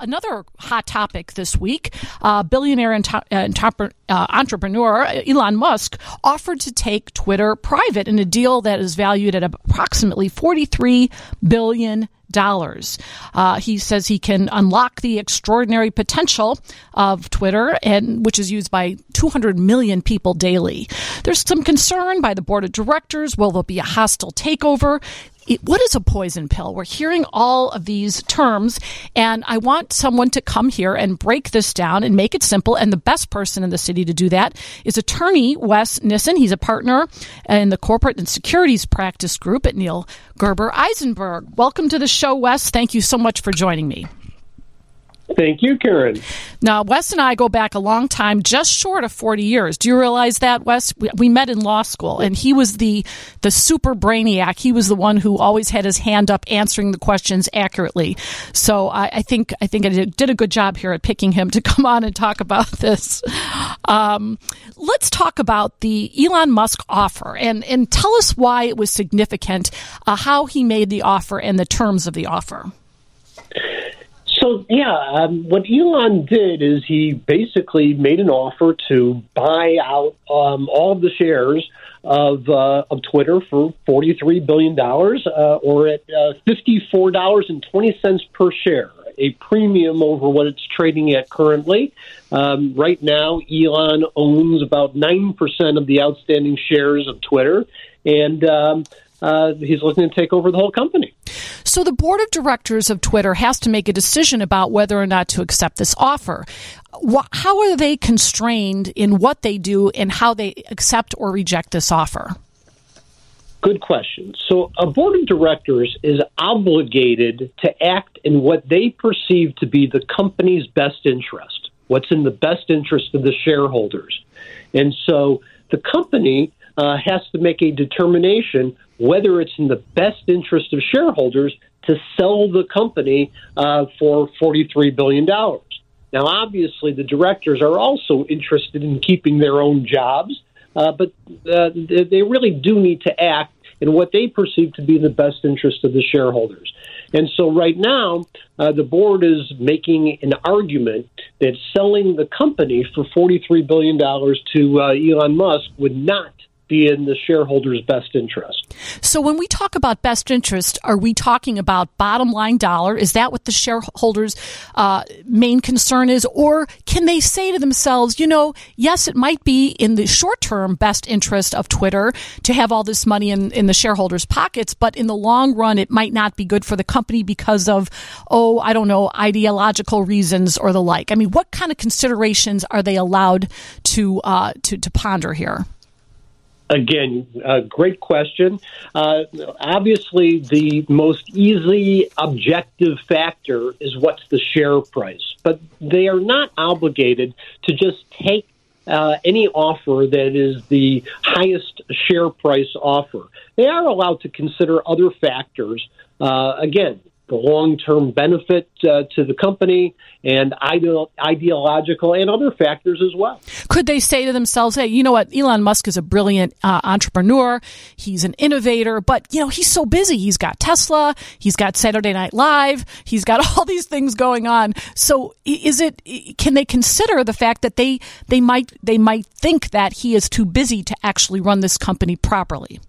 another hot topic this week. Uh, billionaire uh, entrepreneur Elon Musk offered to take Twitter private in a deal that is valued at approximately $43 billion. Uh, he says he can unlock the extraordinary potential of Twitter, and which is used by 200 million people daily. There's some concern by the board of directors. Will there be a hostile takeover? What is a poison pill? We're hearing all of these terms, and I want someone to come here and break this down and make it simple. And the best person in the city to do that is attorney Wes Nissen. He's a partner in the corporate and securities practice group at Neal Gerber Eisenberg. Welcome to the show, Wes. Thank you so much for joining me. Thank you, Karen. Now, Wes and I go back a long time, just short of 40 years. Do you realize that, Wes? We, we, met in law school, and he was the, the super brainiac. He was the one who always had his hand up answering the questions accurately. So I, I think, I think I did a good job here at picking him to come on and talk about this. Um, let's talk about the Elon Musk offer and, and tell us why it was significant, uh, how he made the offer, and the terms of the offer. So yeah, um, what Elon did is he basically made an offer to buy out um, all of the shares of uh, of Twitter for forty three billion dollars, uh, or at uh, fifty four dollars and twenty cents per share, a premium over what it's trading at currently. Um, right now, Elon owns about nine percent of the outstanding shares of Twitter, and um, uh, he's looking to take over the whole company. So the board of directors of Twitter has to make a decision about whether or not to accept this offer. How are they constrained in what they do and how they accept or reject this offer? Good question. So, a board of directors is obligated to act in what they perceive to be the company's best interest, what's in the best interest of the shareholders. And so, the company uh, has to make a determination whether it's in the best interest of shareholders to sell the company uh, for $43 billion. Now, obviously, the directors are also interested in keeping their own jobs, uh, but uh, they really do need to act in what they perceive to be the best interest of the shareholders. And so, right now, uh, the board is making an argument that selling the company for $43 billion to uh, Elon Musk would not be in the shareholders' best interest. So, when we talk about best interest, are we talking about bottom line dollar? Is that what the shareholders' uh, main concern is? Or can they say to themselves, you know, yes, it might be in the short term best interest of Twitter to have all this money in, in the shareholders' pockets, but in the long run, it might not be good for the company because of, oh, I don't know, ideological reasons or the like? I mean, what kind of considerations are they allowed to, uh, to, to ponder here? Again, uh, great question. Uh, obviously, the most easy objective factor is what's the share price, but they are not obligated to just take uh, any offer that is the highest share price offer. They are allowed to consider other factors. Uh, again, the long term benefit uh, to the company and ideological and other factors as well. Could they say to themselves, hey, you know what? Elon Musk is a brilliant uh, entrepreneur. He's an innovator, but, you know, he's so busy. He's got Tesla. He's got Saturday Night Live. He's got all these things going on. So is it, can they consider the fact that they, they might, they might think that he is too busy to actually run this company properly?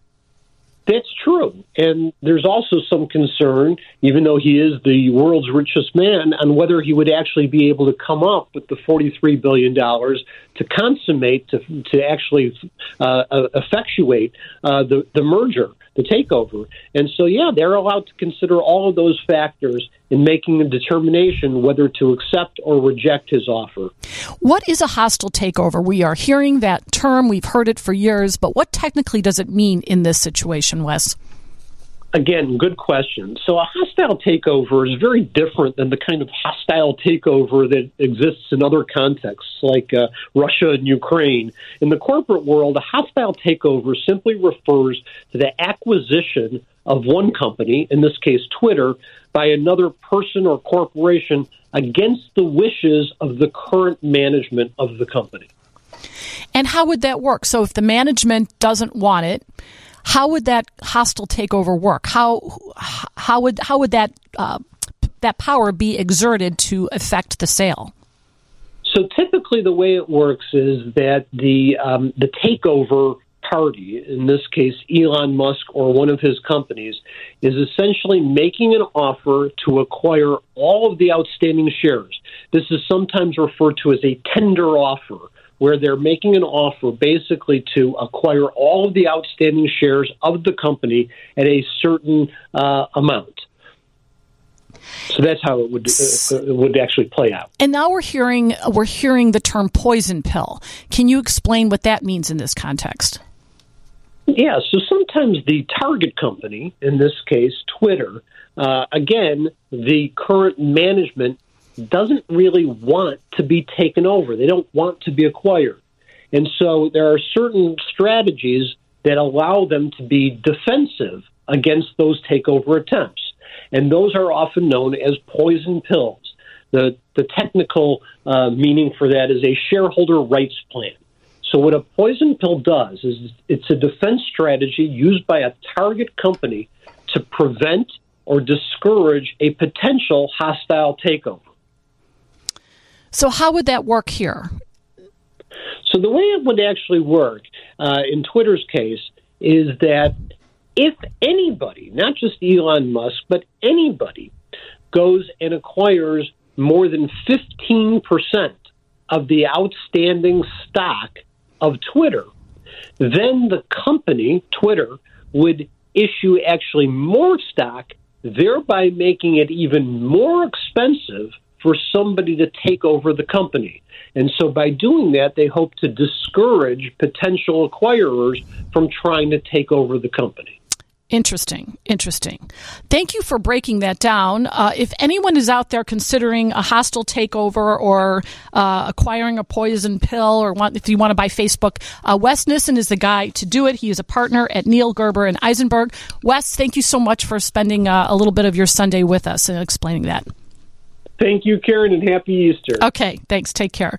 That's true. And there's also some concern, even though he is the world's richest man, on whether he would actually be able to come up with the $43 billion to consummate, to, to actually uh, effectuate uh, the, the merger the takeover. And so, yeah, they're allowed to consider all of those factors in making a determination whether to accept or reject his offer. What is a hostile takeover? We are hearing that term, we've heard it for years, but what technically does it mean in this situation, Wes? Again, good question. So, a hostile takeover is very different than the kind of hostile takeover that exists in other contexts, like uh, Russia and Ukraine. In the corporate world, a hostile takeover simply refers to the acquisition of one company, in this case, Twitter, by another person or corporation against the wishes of the current management of the company. And how would that work? So, if the management doesn't want it, how would that hostile takeover work? How how would how would that uh, that power be exerted to affect the sale? So typically, the way it works is that the um, the takeover party, in this case Elon Musk or one of his companies, is essentially making an offer to acquire all of the outstanding shares. This is sometimes referred to as a tender offer, where they're making an offer basically to acquire all of the outstanding shares of the company at a certain uh, amount. So that's how it would uh, would actually play out. And now we're hearing we're hearing the term poison pill. Can you explain what that means in this context? Yeah, so sometimes the target company, in this case Twitter, uh, again, the current management doesn't really want to be taken over. They don't want to be acquired. And so there are certain strategies that allow them to be defensive against those takeover attempts. And those are often known as poison pills. The, the technical uh, meaning for that is a shareholder rights plan. So, what a poison pill does is it's a defense strategy used by a target company to prevent or discourage a potential hostile takeover. So, how would that work here? So, the way it would actually work uh, in Twitter's case is that if anybody, not just Elon Musk, but anybody, goes and acquires more than 15% of the outstanding stock of Twitter, then the company, Twitter, would issue actually more stock, thereby making it even more expensive for somebody to take over the company. And so by doing that, they hope to discourage potential acquirers from trying to take over the company. Interesting, interesting. Thank you for breaking that down. Uh, if anyone is out there considering a hostile takeover or uh, acquiring a poison pill, or want, if you want to buy Facebook, uh, Wes Nissen is the guy to do it. He is a partner at Neal Gerber and Eisenberg. Wes, thank you so much for spending uh, a little bit of your Sunday with us and explaining that. Thank you, Karen, and happy Easter. Okay, thanks. Take care.